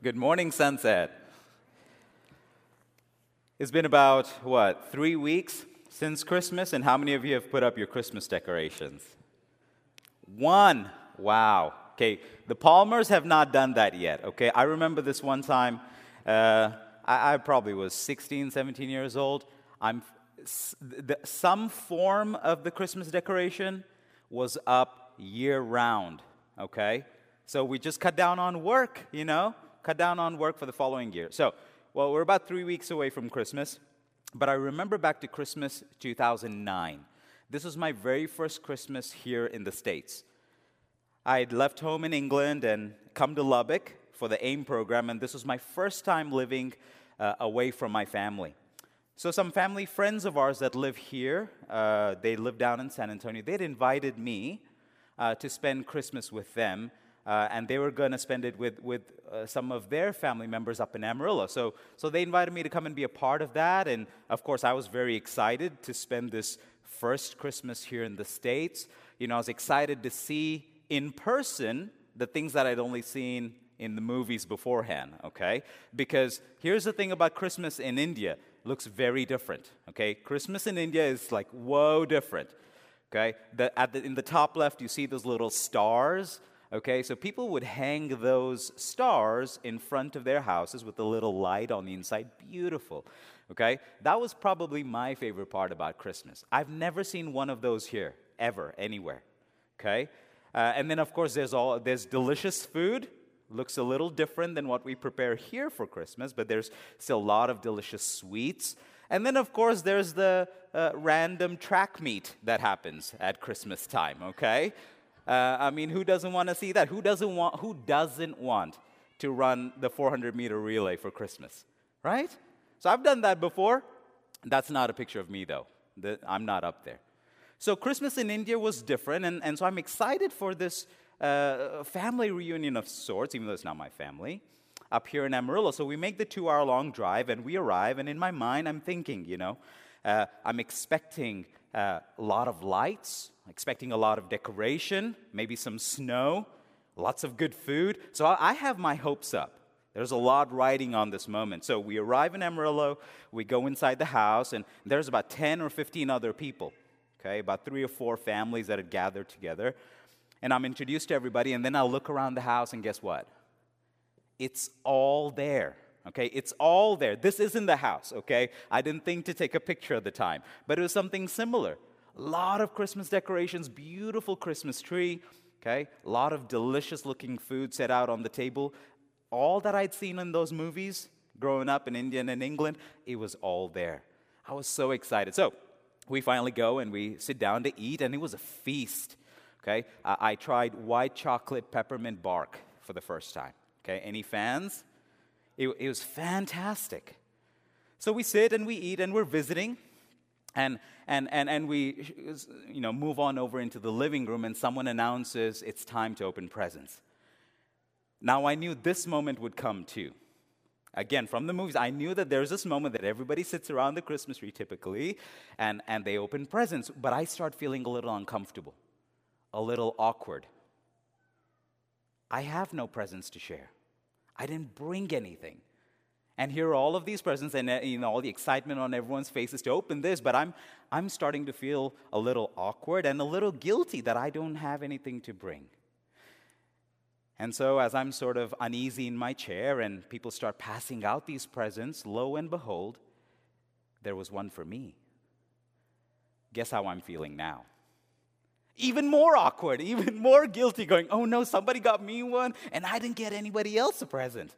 Good morning, Sunset. It's been about, what, three weeks since Christmas, and how many of you have put up your Christmas decorations? One. Wow. Okay, the Palmers have not done that yet, okay? I remember this one time, uh, I, I, probably was 16, 17 years old. I'm, the, some form of the Christmas decoration was up year round, okay? So we just cut down on work, you know? Cut down on work for the following year. So, well, we're about three weeks away from Christmas, but I remember back to Christmas 2009. This was my very first Christmas here in the States. I had left home in England and come to Lubbock for the AIM program, and this was my first time living uh, away from my family. So, some family friends of ours that live here, uh, they live down in San Antonio, they'd invited me uh, to spend Christmas with them. Uh, and they were going to spend it with, with uh, some of their family members up in Amarillo. So, so they invited me to come and be a part of that. And of course, I was very excited to spend this first Christmas here in the States. You know, I was excited to see in person the things that I'd only seen in the movies beforehand, okay? Because here's the thing about Christmas in India looks very different, okay? Christmas in India is like, whoa, different, okay? The, the, in the top left, you see those little stars, okay? So people would hang those stars in front of their houses with a little light on the inside. Beautiful, okay? That was probably my favorite part about Christmas. I've never seen one of those here, ever, anywhere, okay? Uh, and then, of course, there's, all, there's delicious food. Looks a little different than what we prepare here for Christmas, but there's still a lot of delicious sweets. And then, of course, there's the uh, random track meet that happens at Christmas time, okay? Uh, I mean, who doesn't want to see that? Who doesn't want, who doesn't want to run the 400 meter relay for Christmas, right? So I've done that before. That's not a picture of me, though. The, I'm not up there. So Christmas in India was different, and, and so I'm excited for this uh, family reunion of sorts, even though it's not my family, up here in Amarillo. So we make the two hour long drive, and we arrive, and in my mind, I'm thinking, you know, uh, I'm expecting uh, a lot of lights, expecting a lot of decoration, maybe some snow, lots of good food. So I, I have my hopes up. There's a lot riding on this moment. So we arrive in Amarillo, we go inside the house, and there's about 10 or 15 other people okay, about three or four families that had gathered together. And I'm introduced to everybody, and then I'll look around the house, and guess what? It's all there. Okay, it's all there. This isn't the house, okay? I didn't think to take a picture at the time, but it was something similar. A lot of Christmas decorations, beautiful Christmas tree, okay? A lot of delicious looking food set out on the table. All that I'd seen in those movies growing up in India and in England, it was all there. I was so excited. So, we finally go and we sit down to eat, and it was a feast. Okay, I, I tried white chocolate peppermint bark for the first time. Okay, any fans? It, it was fantastic. So we sit and we eat and we're visiting, and and and and we you know move on over into the living room, and someone announces it's time to open presents. Now I knew this moment would come too. Again, from the movies, I knew that there's this moment that everybody sits around the Christmas tree typically and, and they open presents, but I start feeling a little uncomfortable, a little awkward. I have no presents to share. I didn't bring anything. And here are all of these presents and uh, you know, all the excitement on everyone's faces to open this, but I'm, I'm starting to feel a little awkward and a little guilty that I don't have anything to bring. And so, as I'm sort of uneasy in my chair and people start passing out these presents, lo and behold, there was one for me. Guess how I'm feeling now? Even more awkward, even more guilty, going, oh no, somebody got me one and I didn't get anybody else a present.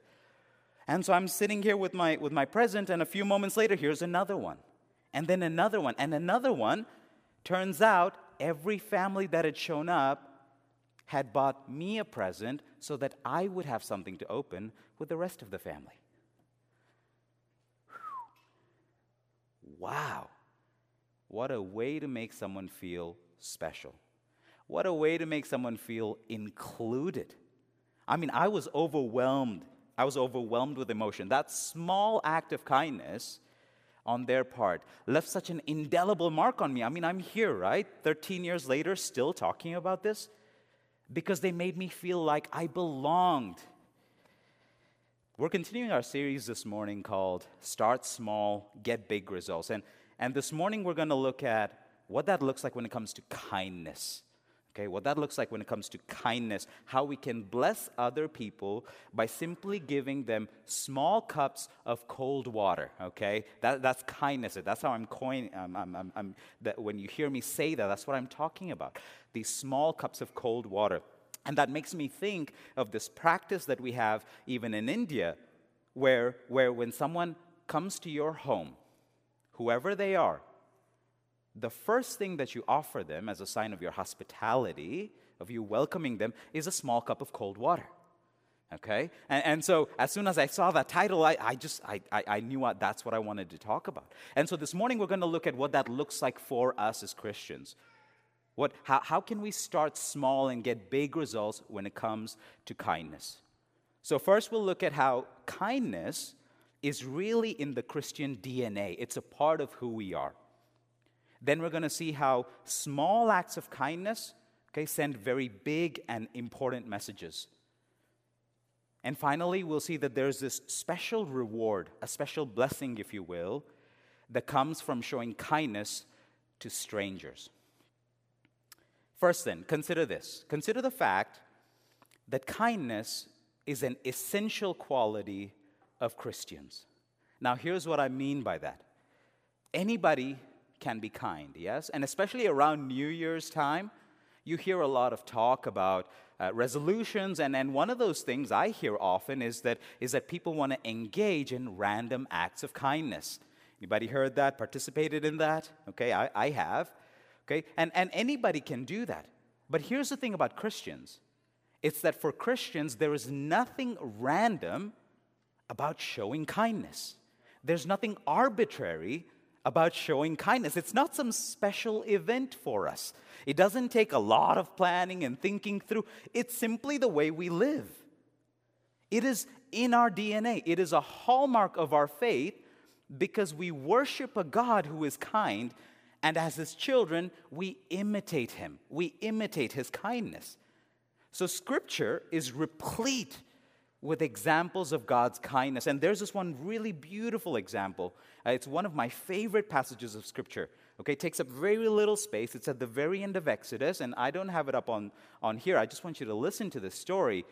And so I'm sitting here with my, with my present, and a few moments later, here's another one. And then another one, and another one. Turns out every family that had shown up had bought me a present so that I would have something to open with the rest of the family. Wow. What a way to make someone feel special. What a way to make someone feel included. I mean, I was overwhelmed. I was overwhelmed with emotion. That small act of kindness on their part left such an indelible mark on me. I mean, I'm here, right? 13 years later, still talking about this because they made me feel like I belonged. We're continuing our series this morning called Start Small, Get Big Results. And, and this morning we're going to look at what that looks like when it comes to kindness. Okay, what that looks like when it comes to kindness, how we can bless other people by simply giving them small cups of cold water. Okay, that, that's kindness. That's how I'm coining. I'm, um, I'm, um, I'm, um, that when you hear me say that, that's what I'm talking about. These small cups of cold water. And that makes me think of this practice that we have even in India, where, where when someone comes to your home, whoever they are, the first thing that you offer them as a sign of your hospitality, of you welcoming them, is a small cup of cold water. Okay? And, and so as soon as I saw that title, I, I just, I, I, I knew what, that's what I wanted to talk about. And so this morning we're going to look at what that looks like for us as Christians. What, how, how can we start small and get big results when it comes to kindness? So, first, we'll look at how kindness is really in the Christian DNA, it's a part of who we are. Then, we're going to see how small acts of kindness okay, send very big and important messages. And finally, we'll see that there's this special reward, a special blessing, if you will, that comes from showing kindness to strangers. First, then, consider this consider the fact that kindness is an essential quality of Christians. Now, here's what I mean by that anybody can be kind, yes? And especially around New Year's time, you hear a lot of talk about uh, resolutions, and, and one of those things I hear often is that, is that people want to engage in random acts of kindness. Anybody heard that, participated in that? Okay, I, I have. Okay? And, and anybody can do that. But here's the thing about Christians it's that for Christians, there is nothing random about showing kindness. There's nothing arbitrary about showing kindness. It's not some special event for us. It doesn't take a lot of planning and thinking through. It's simply the way we live. It is in our DNA, it is a hallmark of our faith because we worship a God who is kind and as his children, we imitate him. We imitate his kindness. So, scripture is replete with examples of God's kindness. And there's this one really beautiful example. Uh, it's one of my favorite passages of scripture. Okay, it takes up very little space. It's at the very end of Exodus, and I don't have it up on, on here. I just want you to listen to this story.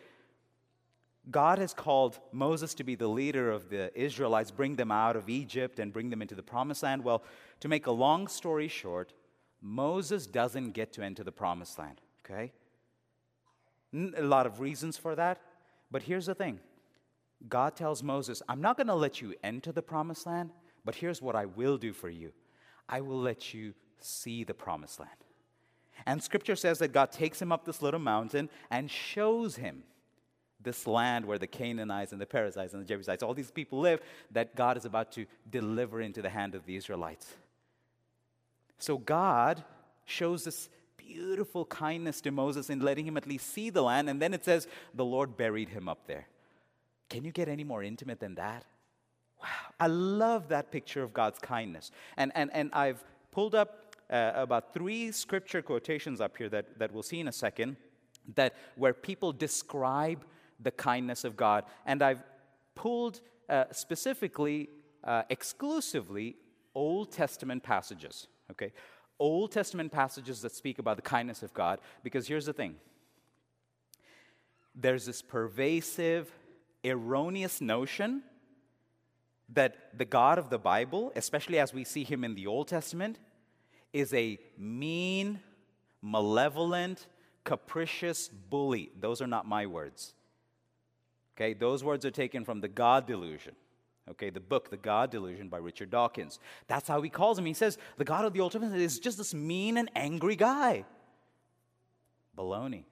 God has called Moses to be the leader of the Israelites, bring them out of Egypt and bring them into the promised land. Well, to make a long story short, Moses doesn't get to enter the promised land, okay? A lot of reasons for that, but here's the thing God tells Moses, I'm not going to let you enter the promised land, but here's what I will do for you I will let you see the promised land. And scripture says that God takes him up this little mountain and shows him this land where the Canaanites and the Perizzites and the Jebusites, all these people live, that God is about to deliver into the hand of the Israelites. So God shows this beautiful kindness to Moses in letting him at least see the land, and then it says the Lord buried him up there. Can you get any more intimate than that? Wow, I love that picture of God's kindness. And, and, and I've pulled up uh, about three scripture quotations up here that, that we'll see in a second that where people describe the kindness of God. And I've pulled uh, specifically, uh, exclusively, Old Testament passages, okay? Old Testament passages that speak about the kindness of God, because here's the thing there's this pervasive, erroneous notion that the God of the Bible, especially as we see him in the Old Testament, is a mean, malevolent, capricious bully. Those are not my words. Okay, those words are taken from The God Delusion. Okay, the book, The God Delusion by Richard Dawkins. That's how he calls him. He says, the God of the Old Testament is just this mean and angry guy. Baloney.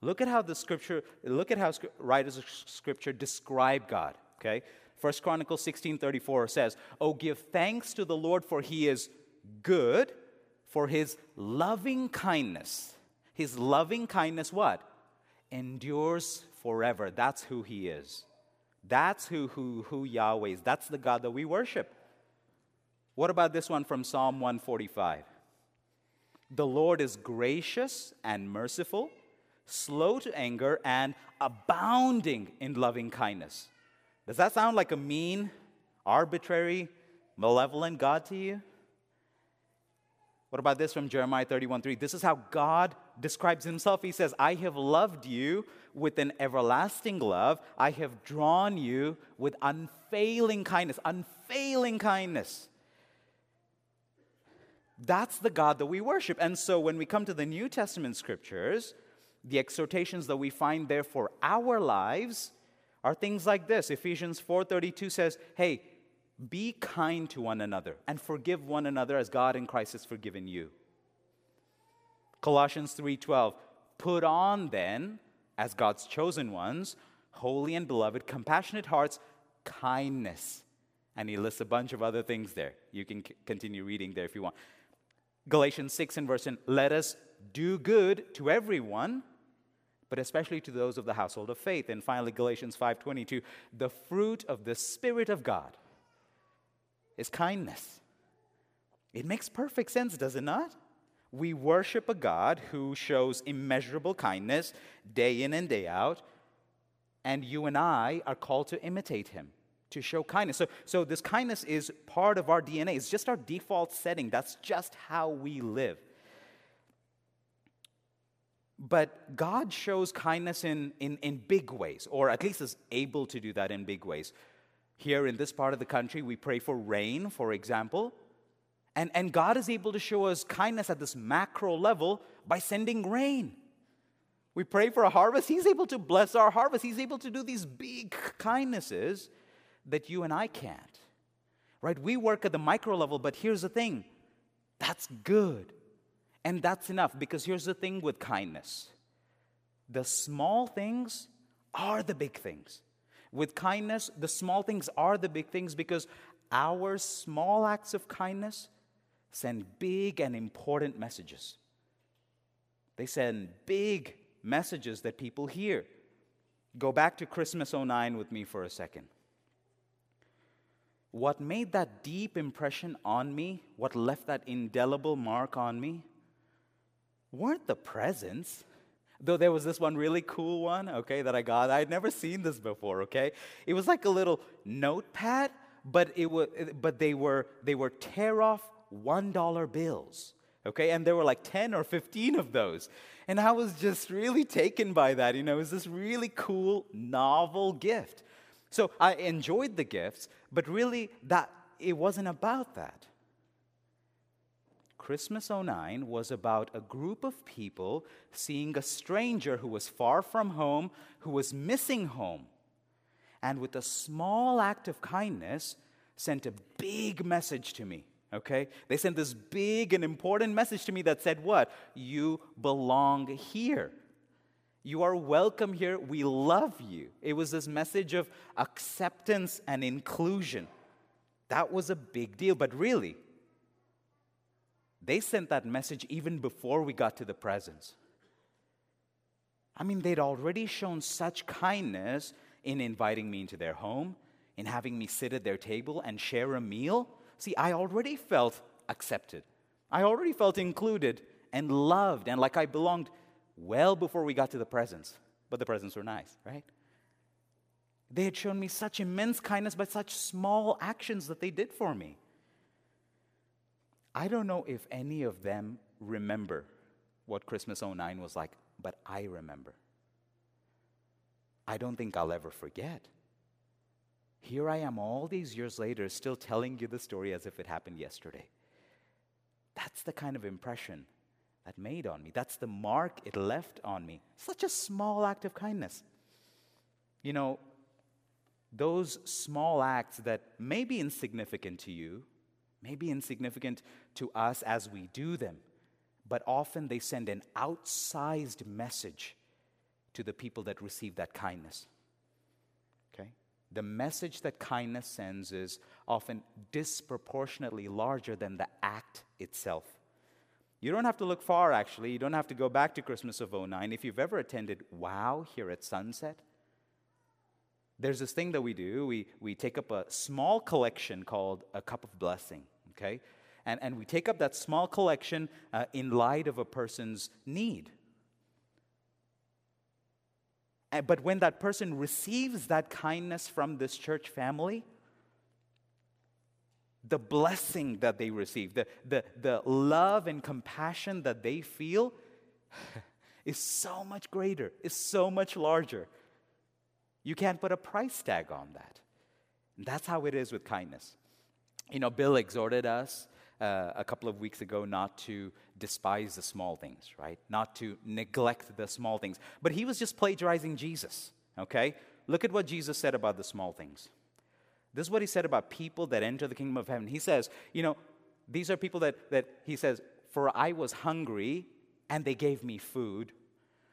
Look at how the scripture, look at how writers of scripture describe God. Okay? First Chronicles 16:34 says, "Oh, give thanks to the Lord, for he is good, for his loving kindness. His loving kindness, what? Endures forever. That's who He is. That's who, who, who Yahweh is. That's the God that we worship. What about this one from Psalm 145? The Lord is gracious and merciful, slow to anger, and abounding in loving kindness. Does that sound like a mean, arbitrary, malevolent God to you? What about this from Jeremiah 31 3? This is how God describes himself. He says, I have loved you with an everlasting love. I have drawn you with unfailing kindness. Unfailing kindness. That's the God that we worship. And so when we come to the New Testament scriptures, the exhortations that we find there for our lives are things like this. Ephesians 4:32 says, "Hey, be kind to one another and forgive one another as God in Christ has forgiven you." Colossians 3:12, "Put on then, as God's chosen ones, holy and beloved, compassionate hearts, kindness." And he lists a bunch of other things there. You can c- continue reading there if you want. Galatians 6 and verse 10 let us do good to everyone but especially to those of the household of faith and finally galatians 5.22 the fruit of the spirit of god is kindness it makes perfect sense does it not we worship a god who shows immeasurable kindness day in and day out and you and i are called to imitate him to show kindness. So, so this kindness is part of our DNA. It's just our default setting. That's just how we live. But God shows kindness in, in, in big ways, or at least is able to do that in big ways. Here in this part of the country, we pray for rain, for example. And, and God is able to show us kindness at this macro level by sending rain. We pray for a harvest, He's able to bless our harvest. He's able to do these big kindnesses that you and I can't. Right? We work at the micro level, but here's the thing that's good. And that's enough because here's the thing with kindness the small things are the big things. With kindness, the small things are the big things because our small acts of kindness send big and important messages. They send big messages that people hear. Go back to Christmas 09 with me for a second. What made that deep impression on me, what left that indelible mark on me, weren't the presents. Though there was this one really cool one, okay, that I got. I'd never seen this before, okay? It was like a little notepad, but it was but they were they were tear off $1 bills. Okay? And there were like 10 or 15 of those. And I was just really taken by that. You know, it was this really cool, novel gift. So I enjoyed the gifts, but really that it wasn't about that. Christmas 09 was about a group of people seeing a stranger who was far from home, who was missing home. And with a small act of kindness, sent a big message to me. Okay? They sent this big and important message to me that said, What? You belong here. You are welcome here. We love you. It was this message of acceptance and inclusion. That was a big deal. But really, they sent that message even before we got to the presents. I mean, they'd already shown such kindness in inviting me into their home, in having me sit at their table and share a meal. See, I already felt accepted. I already felt included and loved and like I belonged well before we got to the presents. But the presents were nice, right? They had shown me such immense kindness by such small actions that they did for me. I don't know if any of them remember what Christmas 09 was like, but I remember. I don't think I'll ever forget. Here I am all these years later, still telling you the story as if it happened yesterday. That's the kind of impression that made on me. That's the mark it left on me. Such a small act of kindness. You know, those small acts that may be insignificant to you, may be insignificant to us as we do them, but often they send an outsized message to the people that receive that kindness. Okay? The message that kindness sends is often disproportionately larger than the act itself. You don't have to look far, actually. You don't have to go back to Christmas of 09. If you've ever attended Wow here at Sunset, there's this thing that we do. We, we take up a small collection called a cup of blessing, okay? And, and we take up that small collection uh, in light of a person's need. But when that person receives that kindness from this church family, the blessing that they receive, the, the, the love and compassion that they feel is so much greater, is so much larger. You can't put a price tag on that. And that's how it is with kindness. You know, Bill exhorted us uh, a couple of weeks ago not to despise the small things, right? Not to neglect the small things. But he was just plagiarizing Jesus, okay? Look at what Jesus said about the small things. This is what he said about people that enter the kingdom of heaven. He says, you know, these are people that, that he says, For I was hungry and they gave me food.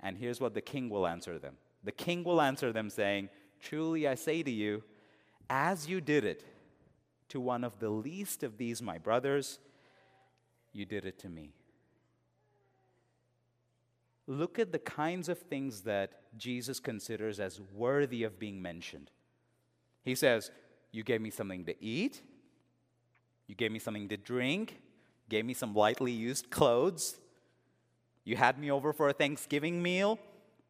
And here's what the king will answer them the king will answer them, saying, Truly I say to you, as you did it to one of the least of these, my brothers, you did it to me. Look at the kinds of things that Jesus considers as worthy of being mentioned. He says, You gave me something to eat, you gave me something to drink, gave me some lightly used clothes, you had me over for a Thanksgiving meal,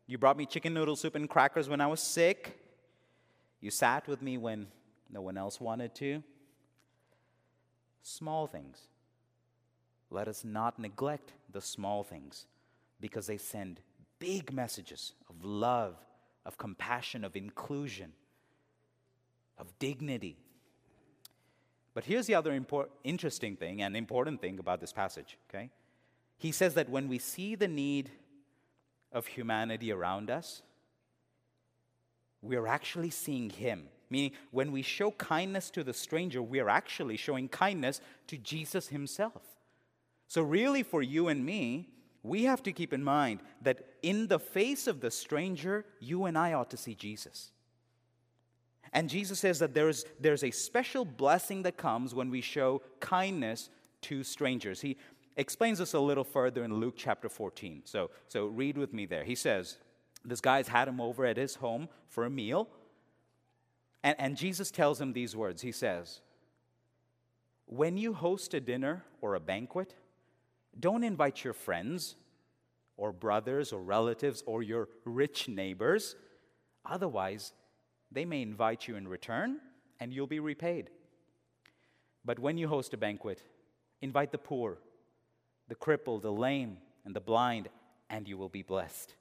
you brought me chicken noodle soup and crackers when I was sick, you sat with me when no one else wanted to small things. Let us not neglect the small things because they send big messages of love, of compassion, of inclusion, of dignity. But here's the other import- interesting thing and important thing about this passage, okay? He says that when we see the need of humanity around us, we are actually seeing Him Meaning, when we show kindness to the stranger, we are actually showing kindness to Jesus himself. So, really, for you and me, we have to keep in mind that in the face of the stranger, you and I ought to see Jesus. And Jesus says that there's, there's a special blessing that comes when we show kindness to strangers. He explains this a little further in Luke chapter 14. So, so read with me there. He says, This guy's had him over at his home for a meal. And, and Jesus tells him these words He says, When you host a dinner or a banquet, don't invite your friends or brothers or relatives or your rich neighbors. Otherwise, they may invite you in return and you'll be repaid. But when you host a banquet, invite the poor, the crippled, the lame, and the blind, and you will be blessed.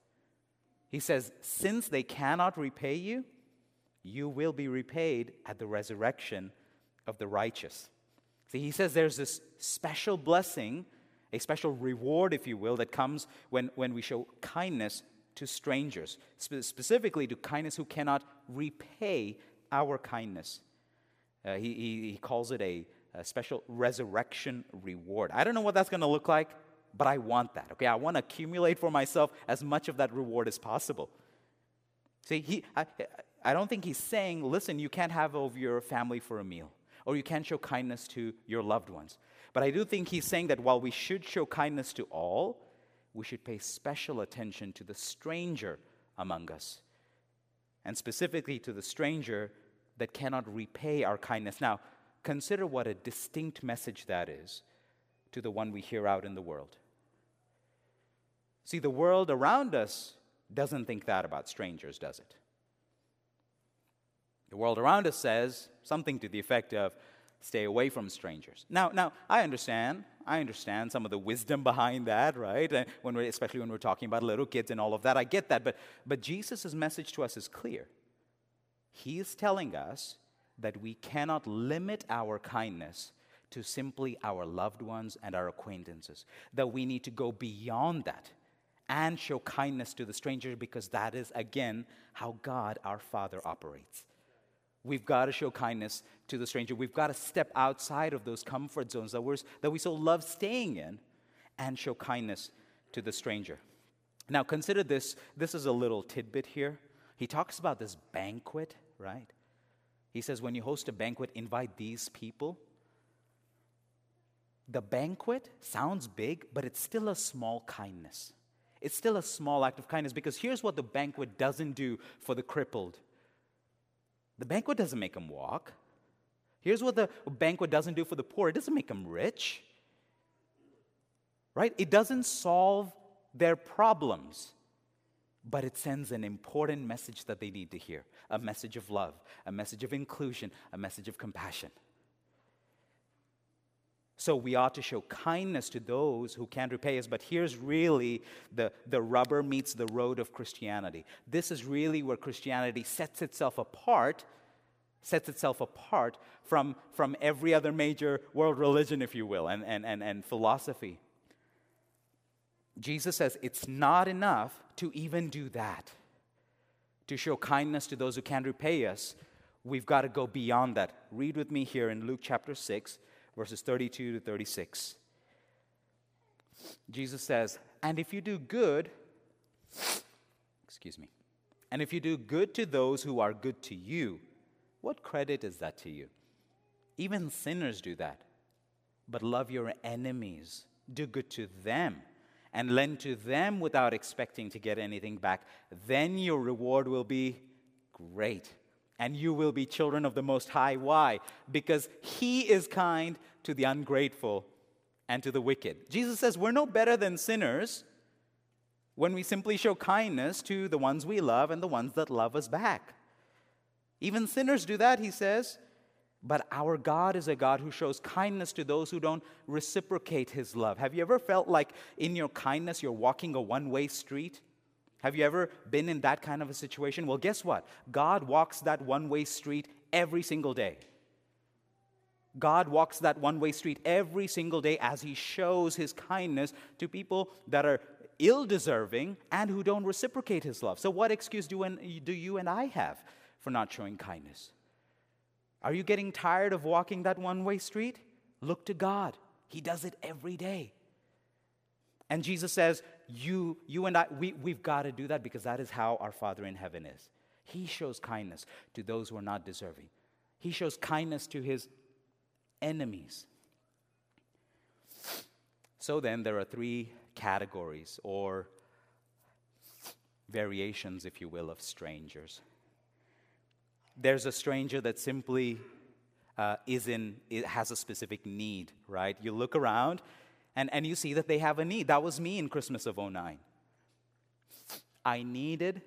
He says, Since they cannot repay you, you will be repaid at the resurrection of the righteous. See, he says there's this special blessing, a special reward, if you will, that comes when, when we show kindness to strangers, spe- specifically to kindness who cannot repay our kindness. Uh, he, he, he, calls it a, a special resurrection reward. I don't know what that's going to look like, but I want that. Okay, I want to accumulate for myself as much of that reward as possible. See, he, I, I don't think he's saying, listen, you can't have over your family for a meal, or you can't show kindness to your loved ones. But I do think he's saying that while we should show kindness to all, we should pay special attention to the stranger among us, and specifically to the stranger that cannot repay our kindness. Now, consider what a distinct message that is to the one we hear out in the world. See, the world around us doesn't think that about strangers, does it? The world around us says something to the effect of stay away from strangers. Now, now I understand. I understand some of the wisdom behind that, right? Uh, when we're, especially when we're talking about little kids and all of that. I get that. But, but Jesus' message to us is clear. He is telling us that we cannot limit our kindness to simply our loved ones and our acquaintances, that we need to go beyond that and show kindness to the stranger because that is, again, how God our Father operates. We've got to show kindness to the stranger. We've got to step outside of those comfort zones that, we're, that we so love staying in and show kindness to the stranger. Now, consider this. This is a little tidbit here. He talks about this banquet, right? He says, when you host a banquet, invite these people. The banquet sounds big, but it's still a small kindness. It's still a small act of kindness because here's what the banquet doesn't do for the crippled the banquet doesn't make them walk. Here's what the banquet doesn't do for the poor it doesn't make them rich. Right? It doesn't solve their problems, but it sends an important message that they need to hear a message of love, a message of inclusion, a message of compassion. So we ought to show kindness to those who can't repay us. But here's really the, the rubber meets the road of Christianity. This is really where Christianity sets itself apart, sets itself apart from, from every other major world religion, if you will, and, and, and, and philosophy. Jesus says it's not enough to even do that. To show kindness to those who can't repay us, we've got to go beyond that. Read with me here in Luke chapter 6 verses 32 to 36. Jesus says, And if you do good, excuse me, and if you do good to those who are good to you, what credit is that to you? Even sinners do that. But love your enemies, do good to them, and lend to them without expecting to get anything back. Then your reward will be great and you will be children of the Most High. Why? Because He is kind to the ungrateful and to the wicked. Jesus says we're no better than sinners when we simply show kindness to the ones we love and the ones that love us back. Even sinners do that, he says. But our God is a God who shows kindness to those who don't reciprocate his love. Have you ever felt like in your kindness you're walking a one way street? Have you ever been in that kind of a situation? Well, guess what? God walks that one way street every single day. God walks that one way street every single day as He shows His kindness to people that are ill deserving and who don't reciprocate His love. So, what excuse do, do you and I have for not showing kindness? Are you getting tired of walking that one way street? Look to God. He does it every day. And Jesus says, You, you and I, we, we've got to do that because that is how our Father in heaven is. He shows kindness to those who are not deserving, He shows kindness to His enemies. So then, there are three categories or variations, if you will, of strangers. There's a stranger that simply uh, is in, it has a specific need, right? You look around and, and you see that they have a need. That was me in Christmas of 09. I needed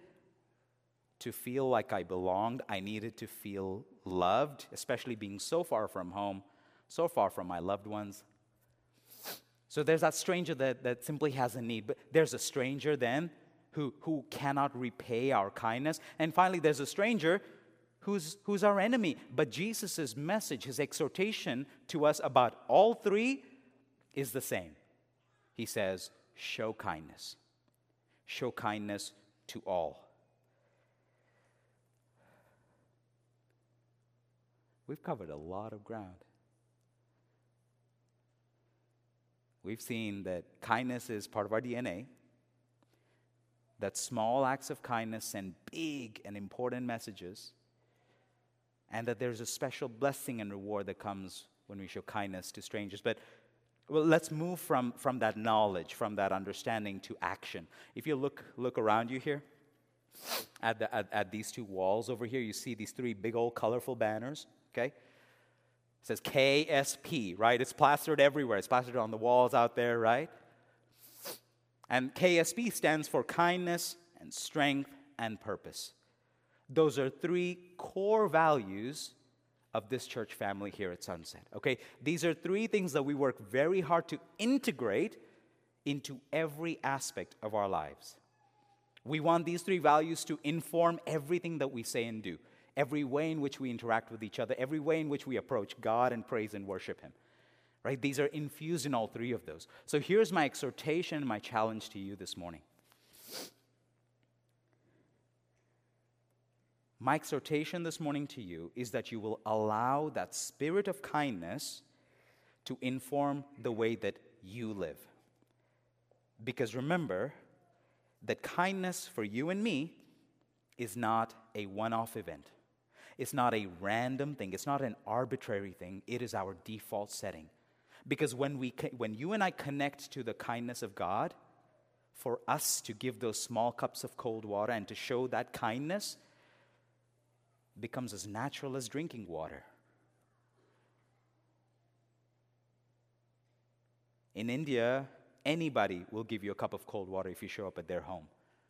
to feel like I belonged. I needed to feel loved, especially being so far from home, so far from my loved ones. So there's that stranger that, that simply has a need. But there's a stranger then who, who cannot repay our kindness. And finally, there's a stranger who's, who's our enemy. But Jesus' message, his exhortation to us about all three is the same. He says, show kindness. Show kindness to all. We've covered a lot of ground. We've seen that kindness is part of our DNA, that small acts of kindness send big and important messages, and that there's a special blessing and reward that comes when we show kindness to strangers. But well, let's move from, from that knowledge, from that understanding to action. If you look, look around you here, at, the, at, at these two walls over here, you see these three big old colorful banners, okay? It says KSP, right? It's plastered everywhere. It's plastered on the walls out there, right? And KSP stands for kindness and strength and purpose. Those are three core values of this church family here at Sunset. Okay, these are three things that we work very hard to integrate into every aspect of our lives. We want these three values to inform everything that we say and do, every way in which we interact with each other, every way in which we approach God and praise and worship Him. Right? These are infused in all three of those. So here's my exhortation, my challenge to you this morning. My exhortation this morning to you is that you will allow that spirit of kindness to inform the way that you live. Because remember that kindness for you and me is not a one off event. It's not a random thing. It's not an arbitrary thing. It is our default setting. Because when, we, when you and I connect to the kindness of God, for us to give those small cups of cold water and to show that kindness becomes as natural as drinking water. In India, anybody will give you a cup of cold water if you show up at their home.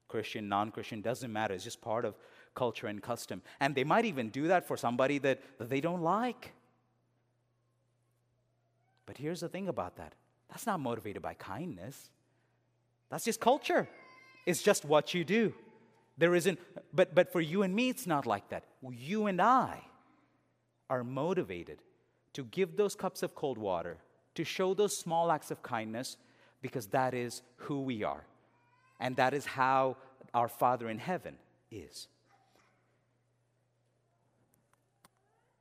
Christian, non Christian, doesn't matter. It's just part of culture and custom. And they might even do that for somebody that, that they don't like. But here's the thing about that that's not motivated by kindness. That's just culture. It's just what you do. There isn't, but, but for you and me, it's not like that. You and I are motivated to give those cups of cold water, to show those small acts of kindness, because that is who we are. And that is how our Father in heaven is.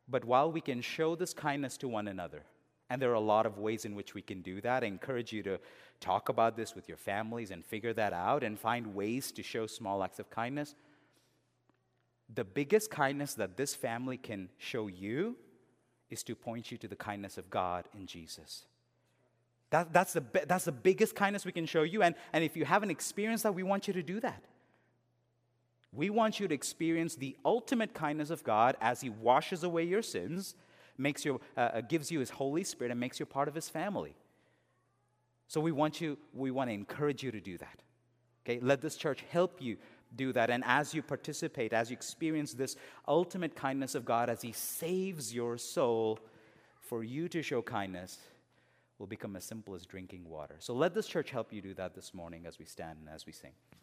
But while we can show this kindness to one another, and there are a lot of ways in which we can do that. I encourage you to talk about this with your families and figure that out and find ways to show small acts of kindness. The biggest kindness that this family can show you is to point you to the kindness of God in Jesus. That, that's, the, that's the biggest kindness we can show you. And, and if you haven't experienced that, we want you to do that. We want you to experience the ultimate kindness of God as He washes away your sins makes you, uh, uh, gives you His Holy Spirit and makes you part of His family. So we want you, we want to encourage you to do that. Okay, let this church help you do that. And as you participate, as you experience this ultimate kindness of God, as He saves your soul, for you to show kindness will become as simple as drinking water. So let this church help you do that this morning as we stand and as we sing.